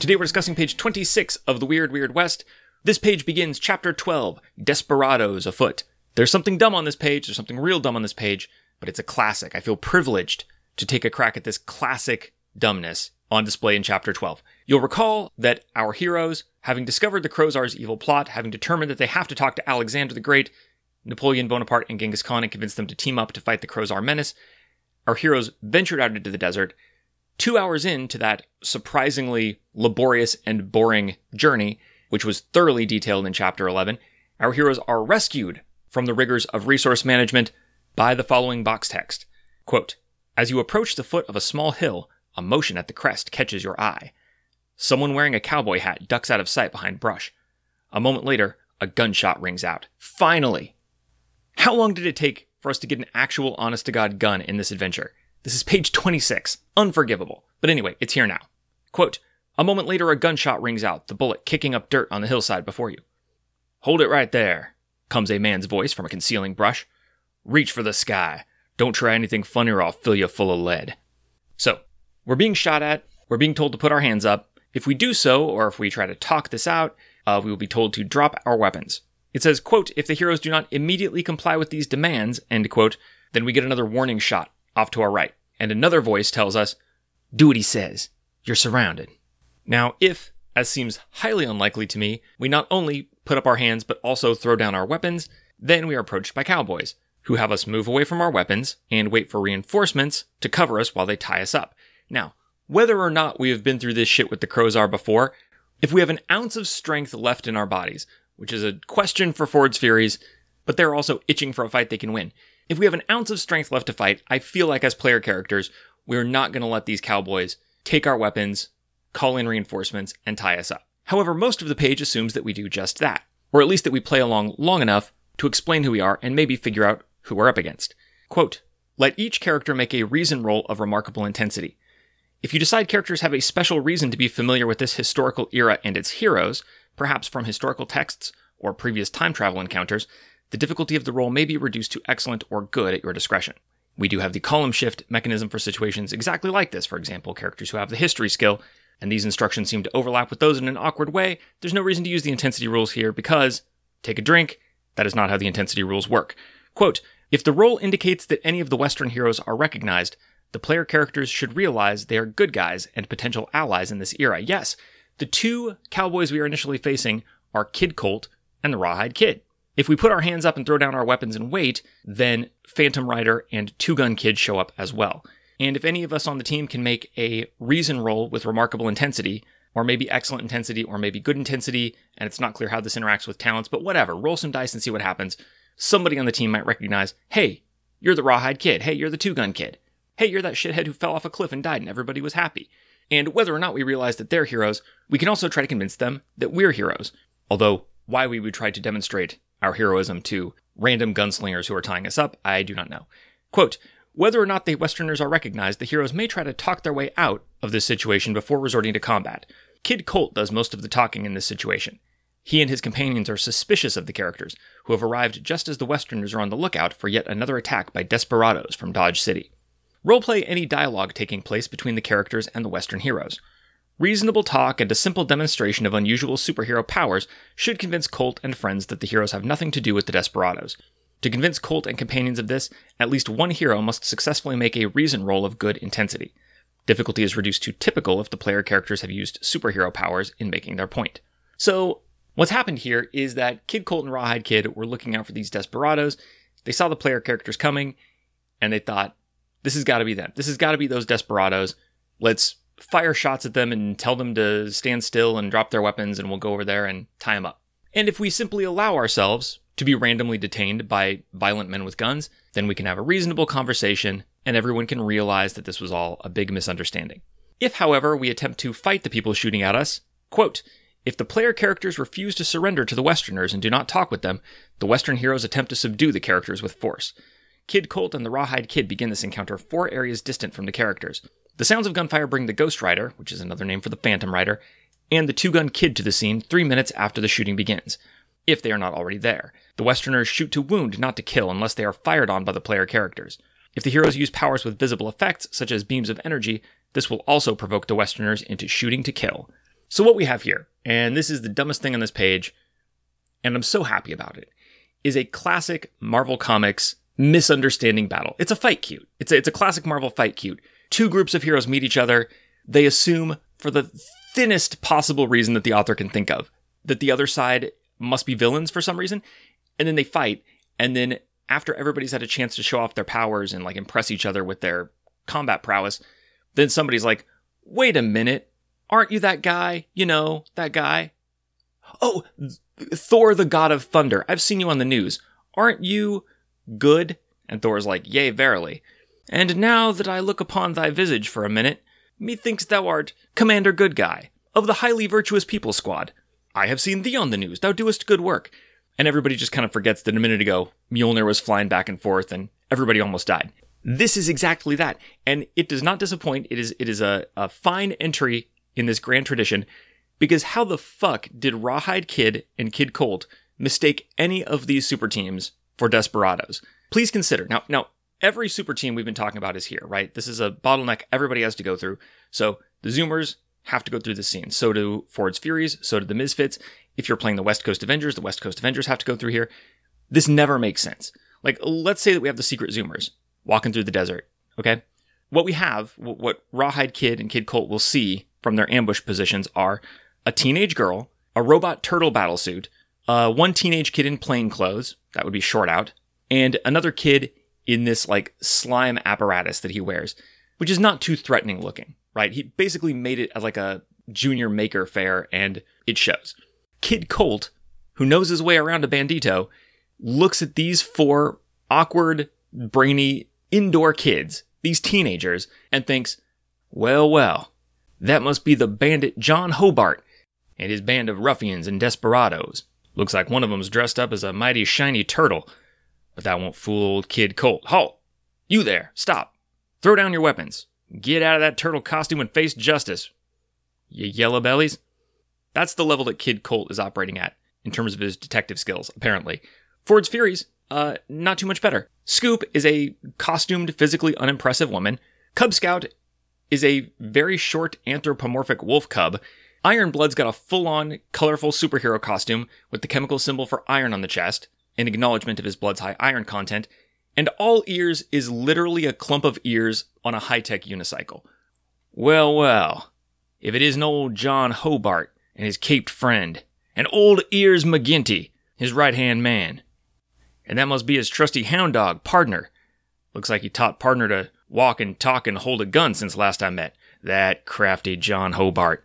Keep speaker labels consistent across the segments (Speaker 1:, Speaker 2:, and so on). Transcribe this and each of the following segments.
Speaker 1: Today we're discussing page 26 of The Weird Weird West. This page begins chapter 12 Desperados Afoot. There's something dumb on this page, there's something real dumb on this page, but it's a classic. I feel privileged to take a crack at this classic dumbness on display in chapter 12. You'll recall that our heroes, having discovered the Crozar's evil plot, having determined that they have to talk to Alexander the Great, Napoleon Bonaparte, and Genghis Khan and convince them to team up to fight the Crozar menace, our heroes ventured out into the desert. Two hours into that surprisingly laborious and boring journey, which was thoroughly detailed in chapter 11, our heroes are rescued from the rigors of resource management by the following box text. Quote, As you approach the foot of a small hill, a motion at the crest catches your eye. Someone wearing a cowboy hat ducks out of sight behind brush. A moment later, a gunshot rings out. Finally! How long did it take for us to get an actual honest to God gun in this adventure? This is page 26. Unforgivable. But anyway, it's here now. Quote, a moment later, a gunshot rings out, the bullet kicking up dirt on the hillside before you. Hold it right there, comes a man's voice from a concealing brush. Reach for the sky. Don't try anything funny or I'll fill you full of lead. So, we're being shot at. We're being told to put our hands up. If we do so, or if we try to talk this out, uh, we will be told to drop our weapons. It says, quote, if the heroes do not immediately comply with these demands, end quote, then we get another warning shot off to our right. And another voice tells us, do what he says. You're surrounded. Now, if, as seems highly unlikely to me, we not only put up our hands but also throw down our weapons, then we are approached by cowboys, who have us move away from our weapons and wait for reinforcements to cover us while they tie us up. Now, whether or not we have been through this shit with the Crozar before, if we have an ounce of strength left in our bodies, which is a question for Ford's Furies, but they're also itching for a fight they can win. If we have an ounce of strength left to fight, I feel like as player characters, we're not going to let these cowboys take our weapons, call in reinforcements, and tie us up. However, most of the page assumes that we do just that, or at least that we play along long enough to explain who we are and maybe figure out who we're up against. Quote, let each character make a reason roll of remarkable intensity. If you decide characters have a special reason to be familiar with this historical era and its heroes, perhaps from historical texts or previous time travel encounters, the difficulty of the roll may be reduced to excellent or good at your discretion. We do have the column shift mechanism for situations exactly like this, for example, characters who have the history skill, and these instructions seem to overlap with those in an awkward way. There's no reason to use the intensity rules here because, take a drink, that is not how the intensity rules work. Quote, if the roll indicates that any of the Western heroes are recognized, the player characters should realize they are good guys and potential allies in this era. Yes, the two cowboys we are initially facing are Kid Colt and the Rawhide Kid. If we put our hands up and throw down our weapons and wait, then Phantom Rider and Two Gun Kid show up as well. And if any of us on the team can make a reason roll with remarkable intensity, or maybe excellent intensity, or maybe good intensity, and it's not clear how this interacts with talents, but whatever, roll some dice and see what happens. Somebody on the team might recognize, hey, you're the Rawhide Kid. Hey, you're the Two Gun Kid. Hey, you're that shithead who fell off a cliff and died, and everybody was happy. And whether or not we realize that they're heroes, we can also try to convince them that we're heroes. Although, why we would try to demonstrate our heroism to random gunslingers who are tying us up, I do not know. Quote, whether or not the Westerners are recognized, the heroes may try to talk their way out of this situation before resorting to combat. Kid Colt does most of the talking in this situation. He and his companions are suspicious of the characters, who have arrived just as the Westerners are on the lookout for yet another attack by desperados from Dodge City. Roleplay any dialogue taking place between the characters and the Western heroes. Reasonable talk and a simple demonstration of unusual superhero powers should convince Colt and friends that the heroes have nothing to do with the desperados. To convince Colt and companions of this, at least one hero must successfully make a reason roll of good intensity. Difficulty is reduced to typical if the player characters have used superhero powers in making their point. So, what's happened here is that Kid Colt and Rawhide Kid were looking out for these desperados. They saw the player characters coming, and they thought, this has got to be them. This has got to be those desperados. Let's fire shots at them and tell them to stand still and drop their weapons, and we'll go over there and tie them up. And if we simply allow ourselves to be randomly detained by violent men with guns, then we can have a reasonable conversation and everyone can realize that this was all a big misunderstanding. If, however, we attempt to fight the people shooting at us, quote, if the player characters refuse to surrender to the Westerners and do not talk with them, the Western heroes attempt to subdue the characters with force. Kid Colt and the Rawhide Kid begin this encounter four areas distant from the characters. The sounds of gunfire bring the Ghost Rider, which is another name for the Phantom Rider, and the two gun kid to the scene three minutes after the shooting begins, if they are not already there. The Westerners shoot to wound, not to kill, unless they are fired on by the player characters. If the heroes use powers with visible effects, such as beams of energy, this will also provoke the Westerners into shooting to kill. So, what we have here, and this is the dumbest thing on this page, and I'm so happy about it, is a classic Marvel Comics misunderstanding battle. It's a fight cute. It's a, it's a classic Marvel fight cute. Two groups of heroes meet each other. They assume, for the thinnest possible reason that the author can think of, that the other side must be villains for some reason, and then they fight. And then after everybody's had a chance to show off their powers and like impress each other with their combat prowess, then somebody's like, wait a minute, aren't you that guy? You know, that guy? Oh, Thor, the god of thunder. I've seen you on the news. Aren't you good? And Thor's like, Yea, verily. And now that I look upon thy visage for a minute, methinks thou art Commander Good Guy, of the highly virtuous people squad. I have seen thee on the news, thou doest good work. And everybody just kind of forgets that a minute ago, Mjolnir was flying back and forth and everybody almost died. This is exactly that. And it does not disappoint. It is it is a, a fine entry in this grand tradition because how the fuck did Rawhide Kid and Kid Colt mistake any of these super teams for desperados? Please consider. Now now every super team we've been talking about is here, right? This is a bottleneck everybody has to go through. So the Zoomers have to go through this scene. So do Ford's Furies, so do the Misfits. If you're playing the West Coast Avengers, the West Coast Avengers have to go through here. This never makes sense. Like, let's say that we have the secret Zoomers walking through the desert, okay? What we have, what Rawhide Kid and Kid Colt will see from their ambush positions are a teenage girl, a robot turtle battlesuit, uh, one teenage kid in plain clothes, that would be short out, and another kid in this like slime apparatus that he wears, which is not too threatening looking, right? He basically made it as like a junior maker fair and it shows. Kid Colt, who knows his way around a bandito, looks at these four awkward, brainy, indoor kids, these teenagers, and thinks, well, well, that must be the bandit John Hobart and his band of ruffians and desperados. Looks like one of them's dressed up as a mighty shiny turtle, but that won't fool Kid Colt. Halt! You there, stop. Throw down your weapons. Get out of that turtle costume and face justice. You yellow bellies? That's the level that Kid Colt is operating at in terms of his detective skills, apparently. Ford's Furies, uh, not too much better. Scoop is a costumed, physically unimpressive woman. Cub Scout is a very short anthropomorphic wolf cub. Iron Blood's got a full on, colorful superhero costume with the chemical symbol for iron on the chest, in acknowledgement of his blood's high iron content. And All Ears is literally a clump of ears on a high tech unicycle. Well, well, if it isn't old John Hobart and his caped friend, and old Ears McGinty, his right hand man. And that must be his trusty hound dog, Pardner. Looks like he taught Pardner to walk and talk and hold a gun since last I met. That crafty John Hobart.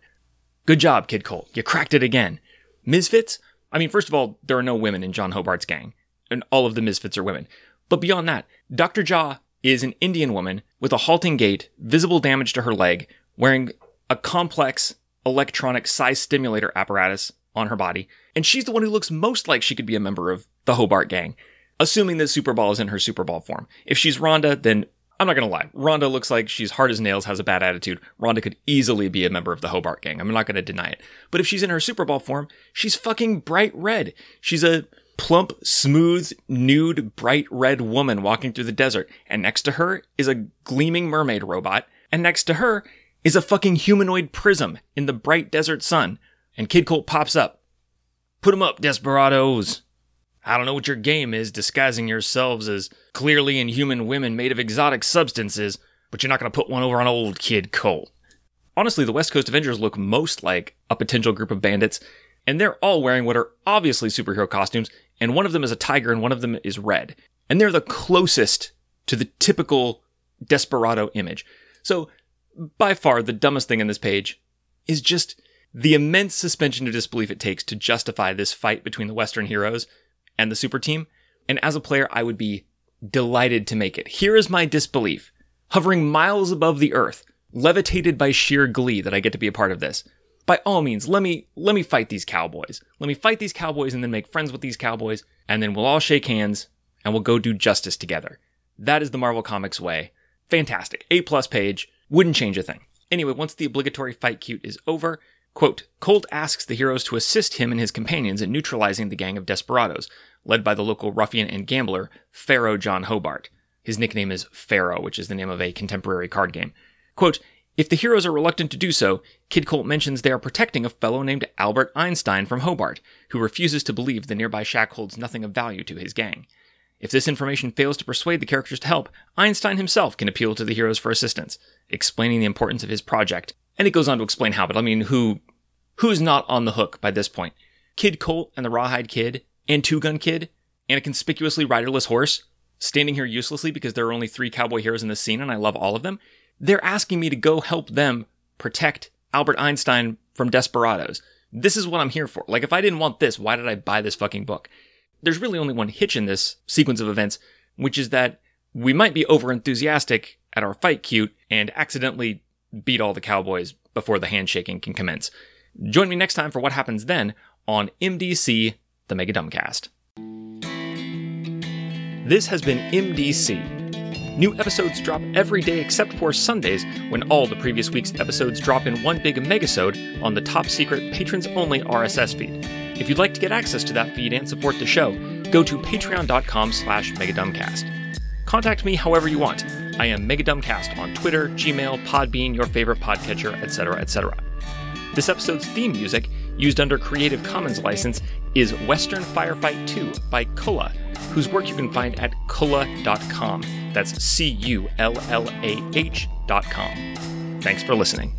Speaker 1: Good job, Kid Colt. You cracked it again. Misfits? I mean, first of all, there are no women in John Hobart's gang, and all of the Misfits are women. But beyond that, Dr. Jaw is an Indian woman with a halting gait, visible damage to her leg, wearing a complex electronic size stimulator apparatus on her body, and she's the one who looks most like she could be a member of the Hobart gang, assuming that Superball is in her Superball form. If she's Rhonda, then I'm not gonna lie. Rhonda looks like she's hard as nails, has a bad attitude. Rhonda could easily be a member of the Hobart gang. I'm not gonna deny it. But if she's in her Super Superball form, she's fucking bright red. She's a plump, smooth, nude, bright red woman walking through the desert. And next to her is a gleaming mermaid robot. And next to her is a fucking humanoid prism in the bright desert sun. And Kid Colt pops up. Put 'em up, desperados. I don't know what your game is, disguising yourselves as clearly inhuman women made of exotic substances, but you're not going to put one over on old Kid Colt. Honestly, the West Coast Avengers look most like a potential group of bandits, and they're all wearing what are obviously superhero costumes, and one of them is a tiger and one of them is red. And they're the closest to the typical desperado image. So, by far, the dumbest thing in this page is just the immense suspension of disbelief it takes to justify this fight between the Western heroes and the super team. And as a player, I would be delighted to make it. Here is my disbelief. Hovering miles above the earth, levitated by sheer glee that I get to be a part of this. By all means, let me let me fight these cowboys. Let me fight these cowboys and then make friends with these cowboys, and then we'll all shake hands and we'll go do justice together. That is the Marvel Comics way. Fantastic. A plus page. Wouldn't change a thing. Anyway, once the obligatory fight cute is over, quote, Colt asks the heroes to assist him and his companions in neutralizing the gang of desperados, led by the local ruffian and gambler, Faro John Hobart. His nickname is Faro, which is the name of a contemporary card game. Quote, if the heroes are reluctant to do so, Kid Colt mentions they are protecting a fellow named Albert Einstein from Hobart, who refuses to believe the nearby shack holds nothing of value to his gang. If this information fails to persuade the characters to help, Einstein himself can appeal to the heroes for assistance, explaining the importance of his project. And it goes on to explain how, but I mean, who, who's not on the hook by this point? Kid Colt and the Rawhide Kid, and Two Gun Kid, and a conspicuously riderless horse, standing here uselessly because there are only three cowboy heroes in the scene and I love all of them. They're asking me to go help them protect Albert Einstein from desperados. This is what I'm here for. Like, if I didn't want this, why did I buy this fucking book? There's really only one hitch in this sequence of events, which is that we might be over enthusiastic at our fight cute and accidentally beat all the cowboys before the handshaking can commence. Join me next time for what happens then on MDC, the Mega Dumbcast. This has been MDC New episodes drop every day except for Sundays, when all the previous week's episodes drop in one big megasode on the top secret patrons only RSS feed. If you'd like to get access to that feed and support the show, go to patreon.com slash megadumbcast. Contact me however you want. I am Megadumbcast on Twitter, Gmail, Podbean, your favorite podcatcher, etc., etc. This episode's theme music, used under Creative Commons license, is Western Firefight 2 by Cullah, whose work you can find at cullah.com. That's C U L L A H.com. Thanks for listening.